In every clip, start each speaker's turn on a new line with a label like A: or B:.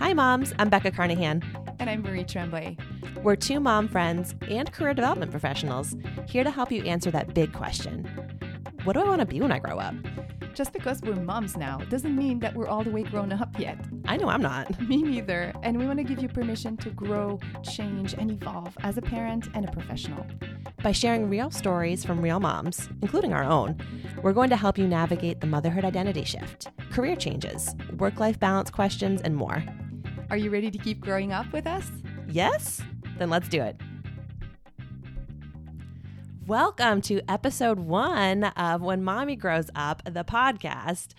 A: Hi, moms. I'm Becca Carnahan.
B: And I'm Marie Tremblay.
A: We're two mom friends and career development professionals here to help you answer that big question What do I want to be when I grow up?
B: Just because we're moms now doesn't mean that we're all the way grown up yet.
A: I know I'm not.
B: Me neither. And we want to give you permission to grow, change, and evolve as a parent and a professional.
A: By sharing real stories from real moms, including our own, we're going to help you navigate the motherhood identity shift, career changes, work life balance questions, and more.
B: Are you ready to keep growing up with us?
A: Yes? Then let's do it. Welcome to episode one of When Mommy Grows Up, the podcast.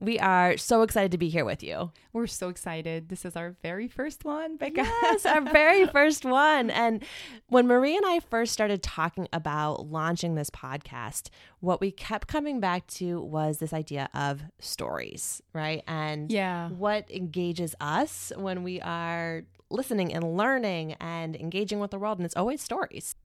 A: We are so excited to be here with you.
B: We're so excited. This is our very first one, Becca.
A: Yes, our very first one. And when Marie and I first started talking about launching this podcast, what we kept coming back to was this idea of stories, right? And
B: yeah.
A: what engages us when we are listening and learning and engaging with the world. And it's always stories.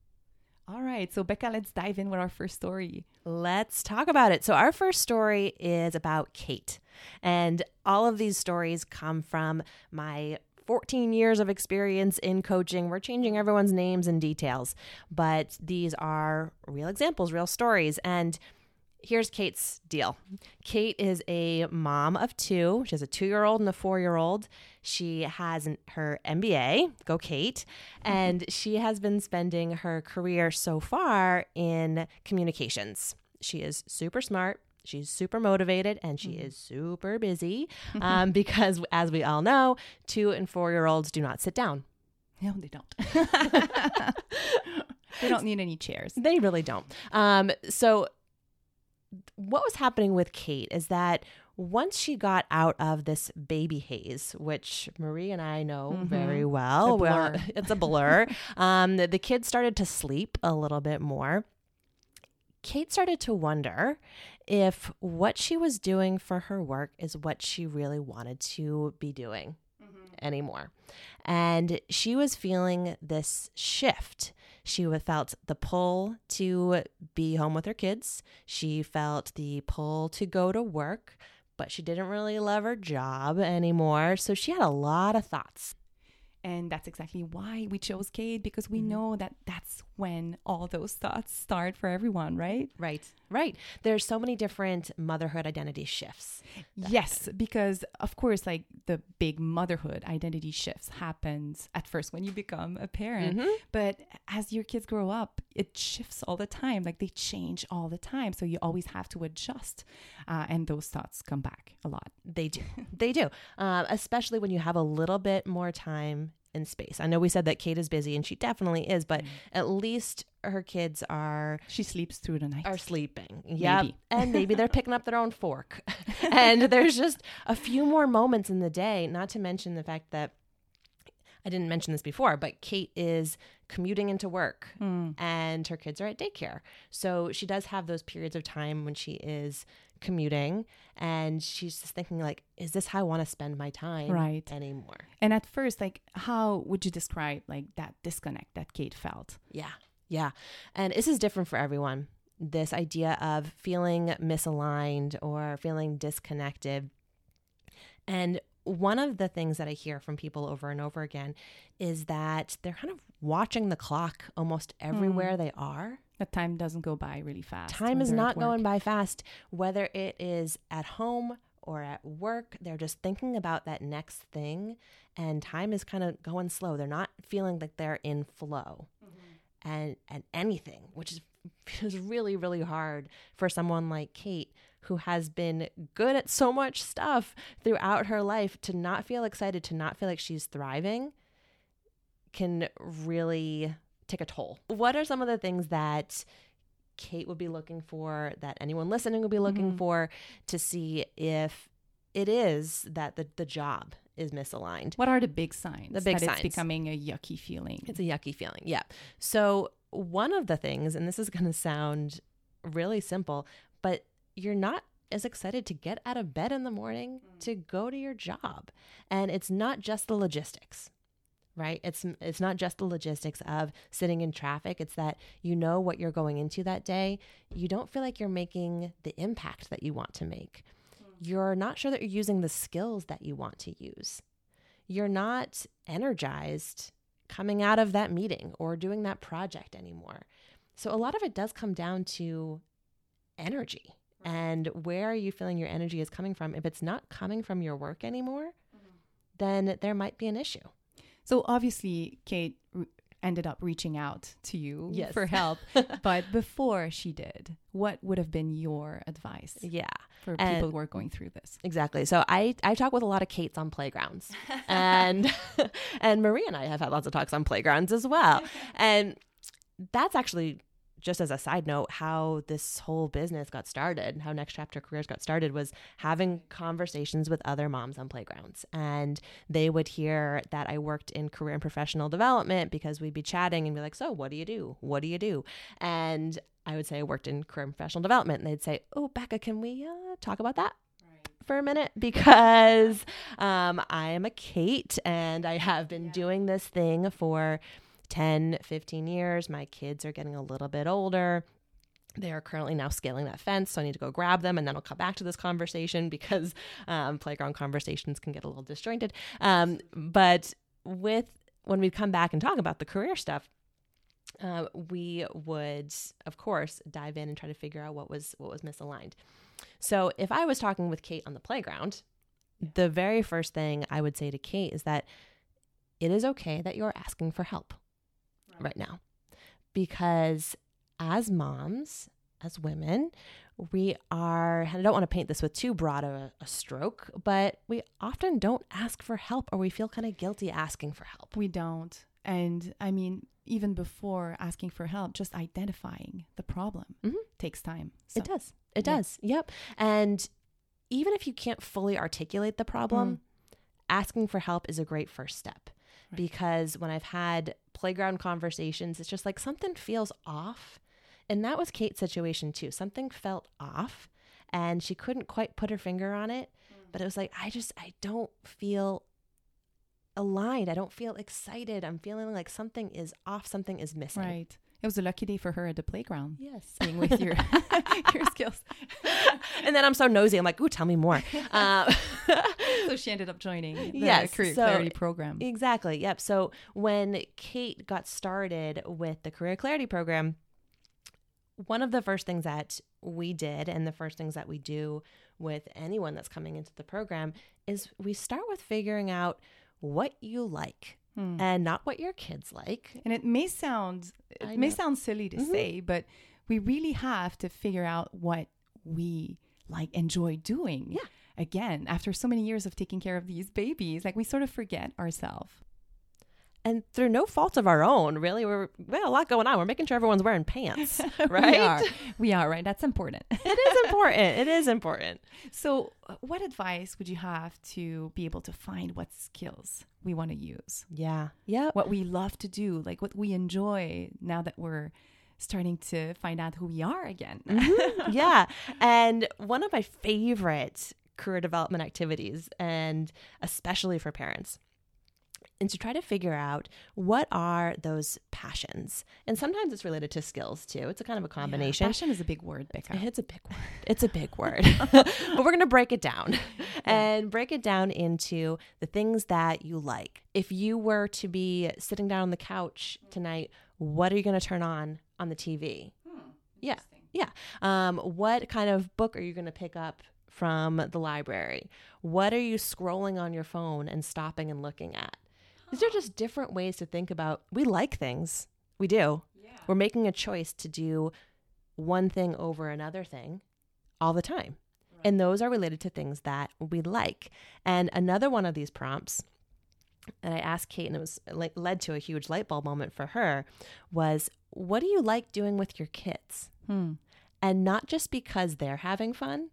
B: All right. So, Becca, let's dive in with our first story.
A: Let's talk about it. So, our first story is about Kate. And all of these stories come from my 14 years of experience in coaching. We're changing everyone's names and details, but these are real examples, real stories. And here's Kate's deal. Kate is a mom of two. She has a two year old and a four year old. She has her MBA, go Kate, and she has been spending her career so far in communications. She is super smart. She's super motivated and she is super busy um, because, as we all know, two and four year olds do not sit down.
B: No, they don't. they don't need any chairs.
A: They really don't. Um, so what was happening with Kate is that once she got out of this baby haze, which Marie and I know mm-hmm. very well,
B: it's a blur.
A: it's a blur. um, the, the kids started to sleep a little bit more. Kate started to wonder if what she was doing for her work is what she really wanted to be doing mm-hmm. anymore. And she was feeling this shift she felt the pull to be home with her kids. She felt the pull to go to work, but she didn't really love her job anymore. So she had a lot of thoughts.
B: And that's exactly why we chose Kate because we mm-hmm. know that that's when all those thoughts start for everyone, right?
A: Right, right. There's so many different motherhood identity shifts.
B: Yes, happen. because of course, like the big motherhood identity shifts happens at first when you become a parent, mm-hmm. but as your kids grow up, it shifts all the time. Like they change all the time, so you always have to adjust, uh, and those thoughts come back a lot.
A: They do, they do, uh, especially when you have a little bit more time in space. I know we said that Kate is busy and she definitely is, but mm. at least her kids are
B: she sleeps through the night.
A: Are sleeping. Yeah. and maybe they're picking up their own fork. and there's just a few more moments in the day, not to mention the fact that I didn't mention this before, but Kate is commuting into work mm. and her kids are at daycare. So she does have those periods of time when she is commuting and she's just thinking like is this how i want to spend my time
B: right.
A: anymore?
B: And at first like how would you describe like that disconnect that kate felt?
A: Yeah yeah. And this is different for everyone. This idea of feeling misaligned or feeling disconnected. And one of the things that I hear from people over and over again is that they're kind of watching the clock almost everywhere mm. they are.
B: That time doesn't go by really fast.
A: Time is not going by fast, whether it is at home or at work. They're just thinking about that next thing, and time is kind of going slow. They're not feeling like they're in flow. Mm-hmm. And, and anything, which is, is really, really hard for someone like Kate who has been good at so much stuff throughout her life to not feel excited, to not feel like she's thriving, can really take a toll. What are some of the things that Kate would be looking for, that anyone listening would be looking mm-hmm. for to see if it is that the, the job is misaligned?
B: What are the big signs?
A: The big
B: that
A: signs.
B: It's becoming a yucky feeling.
A: It's a yucky feeling. Yeah. So, one of the things, and this is going to sound really simple, but you're not as excited to get out of bed in the morning mm. to go to your job. And it's not just the logistics right it's it's not just the logistics of sitting in traffic it's that you know what you're going into that day you don't feel like you're making the impact that you want to make mm. you're not sure that you're using the skills that you want to use you're not energized coming out of that meeting or doing that project anymore. So a lot of it does come down to energy and where are you feeling your energy is coming from. If it's not coming from your work anymore, mm-hmm. then there might be an issue.
B: So obviously, Kate ended up reaching out to you
A: Yes.
B: for help. but before she did, what would have been your advice
A: Yeah.
B: for
A: And-
B: people who are going through this?
A: Exactly. So I I talk with a lot of Kates on playgrounds, and and Marie and I have had lots of talks on playgrounds as well, and that's actually just as a side note how this whole business got started how next chapter careers got started was having conversations with other moms on playgrounds. And they would hear that i worked in career and professional development because we'd be chatting and be like so what do you do? What do you do? And i would say i worked in career and professional development and they'd say oh becca can we uh, talk about that for a minute? Because um, I am a Kate and I have been doing this thing for 10, 15 years. My kids are getting a little bit older. They are currently now scaling that fence, so I need to go grab them, and then I'll come back to this conversation because um, playground conversations can get a little disjointed. Um, but with when we come back and talk about the career stuff, uh, we would, of course, dive in and try to figure out what was what was misaligned. So if I was talking with Kate on the playground, the very first thing I would say to Kate is that it is okay that you're asking for help right, now. Because as moms, as women, we are, and I don't want to paint this with too broad a, a stroke, but we often don't ask for help or we feel kind of guilty asking for help.
B: We don't. And I mean, even before asking for help, just identifying the problem
A: Mhm.
B: takes time. So,
A: It does. It
B: Yeah.
A: does. Yep. And even if you can't fully articulate the problem, asking for help is a great first step.
B: Right.
A: Because when I've had playground conversations, it's just like something feels off. And that was Kate's situation too. Something felt off and she couldn't quite put her finger on it. Mm. But it was like, I just, I don't feel aligned. I don't feel excited. I'm feeling like something is off, something is missing.
B: Right. It was a lucky day for her at the playground,
A: Yes.
B: being with your your skills.
A: and then I'm so nosy. I'm like, ooh, tell me more. Um,
B: So she ended up joining the
A: Yes,
B: Career
A: so-
B: Clarity program.
A: exactly. Yep. So when Kate got started with the Career Clarity program, one of the first things that we did, and the first things that we do with anyone that's coming into the program, is we start with figuring out what you like
B: Hmm.
A: and not what your kids like.
B: And it may sound
A: I
B: it may
A: know.
B: sound silly to
A: Mhm.
B: say, but we really have to figure out what we like enjoy doing.
A: Yeah.
B: Again, after so many years of taking care of these babies, like we sort of forget ourselves.
A: And through no fault of our own, really, we're we a lot going on. We're making sure everyone's wearing pants, right?
B: We are. We are, right? That's important.
A: it is important. It is important.
B: so, uh, what advice would you have to be able to find what skills we want to use?
A: Yeah. yeah.
B: What we love to do, like what we enjoy now that we're starting to find out who we are again.
A: Mhm. yeah. And one of my favorite career development activities, and especially for parents, is to try to figure out what are those passions. And sometimes it's related to skills too. It's a kind of a combination.
B: Passion is a big word, Becca.
A: It's a big word. It's a big word. but we're going to break it down and break it down into the things that you like. If you were to be sitting down on the couch tonight, what are you going to turn on on the TV? Yeah. Yeah. Um, what kind of book are you going to pick up from the library? What are you scrolling on your phone and stopping and looking at? These are just different ways to think about. We like things. We do. Yeah. We're making a choice to do one thing over another thing all the time. And those are related to things that we like. And another one of these prompts and I asked Kate, and it was like led to a huge light bulb moment for her, was what do you like doing with your kids?
B: Hmm.
A: And not just because they're having fun,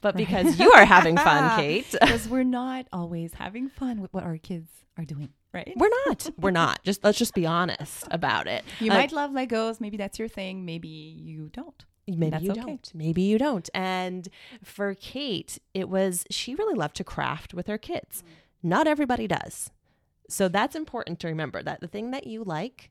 A: but because you are having fun, Kate.
B: because we're not always having fun with what our kids are doing, right?
A: We're not. We're not. Just let's just be honest about it.
B: You
A: Like,
B: might love Legos. Maybe that's your thing. Maybe you don't.
A: Maybe
B: That's
A: you
B: okay.
A: don't. Maybe you don't. And for Kate, it was she really loved to craft with her kids. Mm. Not everybody does. So that's important to remember that the thing that you like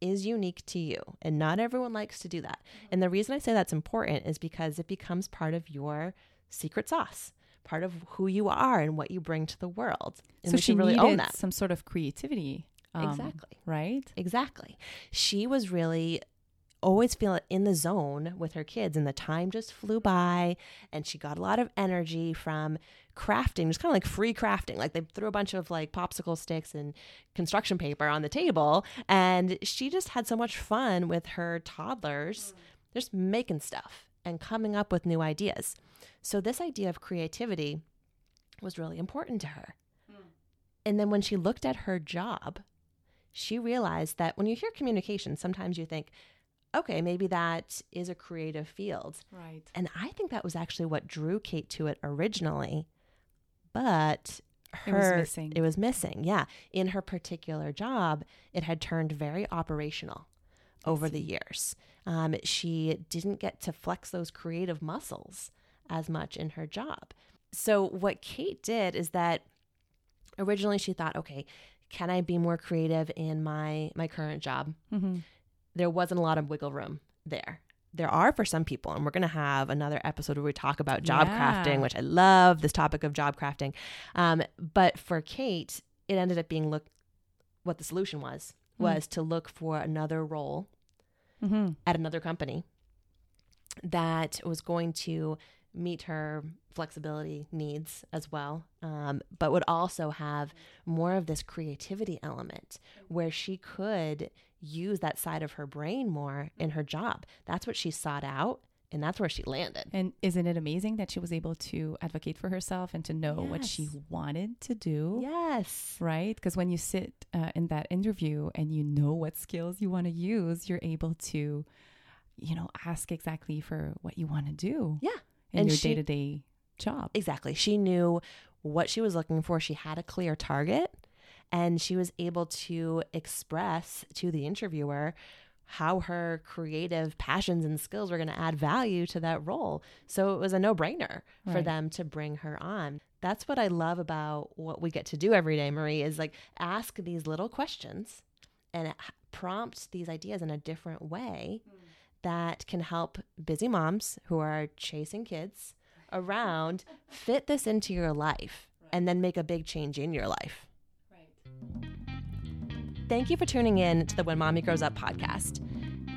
A: is unique to you and not everyone likes to do that. And the reason I say that's important is because it becomes part of your secret sauce, part of who you are and what you bring to the world. And
B: so
A: we
B: she
A: really
B: needed
A: own that.
B: some sort of creativity. um,
A: exactly.
B: Right?
A: Exactly. She was really always feel in the zone with her kids and the time just flew by and she got a lot of energy from crafting just kind of like free crafting like they threw a bunch of like popsicle sticks and construction paper on the table and she just had so much fun with her toddlers mm. just making stuff and coming up with new ideas. So this idea of creativity was really important to her. Hmm. And then when she looked at her job she realized that when you hear communication, sometimes you think, okay, maybe that is a creative field.
B: Right.
A: And I think that was actually what drew Kate to it originally. But
B: It was
A: her
B: missing.
A: it was missing. Yeah. In her particular job, it had turned very operational over the years. Um, she didn't get to flex those creative muscles as much in her job. So what Kate did is that originally she thought, okay, can I be more creative in my my current job?
B: Mm-hmm.
A: There wasn't a lot of wiggle room there. There are for some people, and we're going to have another episode where we talk about job
B: Yeah.
A: crafting, which I love this topic of job crafting. Um, but for Kate, it ended up being look what the solution was
B: Mm.
A: was to look for another role
B: Mm-hmm.
A: at another company that was going to meet her flexibility needs as well, um, but would also have more of this creativity element where she could use that side of her brain more in her job. That's what she sought out, and that's where she landed.
B: And isn't it amazing that she was able to advocate for herself and to know what she wanted to do?
A: Yes.
B: Right? Because when you sit uh, in that interview and you know what skills you want to use, you're able to, you know, ask exactly for what you want to do
A: Yeah.
B: in
A: And
B: your day to day job.
A: Exactly. She knew what she was looking for. She had a clear target and she was able to express to the interviewer how her creative passions and skills were going to add value to that role. So it was a no brainer for
B: Right.
A: them to bring her on. That's what I love about what we get to do every day, Marie, is like ask these little questions and prompt these ideas in a different way hmm. that can help busy moms who are chasing kids around fit this into your life and then make a big change in your life. Thank you for tuning in to the When Mommy Grows Up podcast.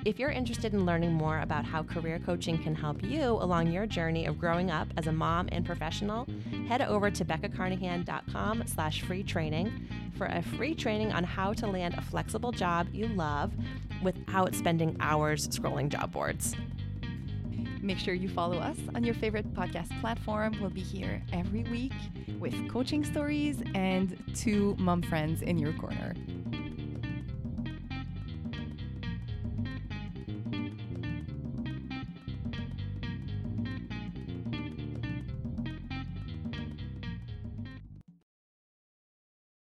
A: If you're interested in learning more about how career coaching can help you along your journey of growing up as a mom and professional, head over to beccacarnahan.com slash free training for a free training on how to land a flexible job you love without spending hours scrolling job boards.
B: Make sure you follow us on your favorite podcast platform. We'll be here every week with coaching stories and two mom friends in your corner.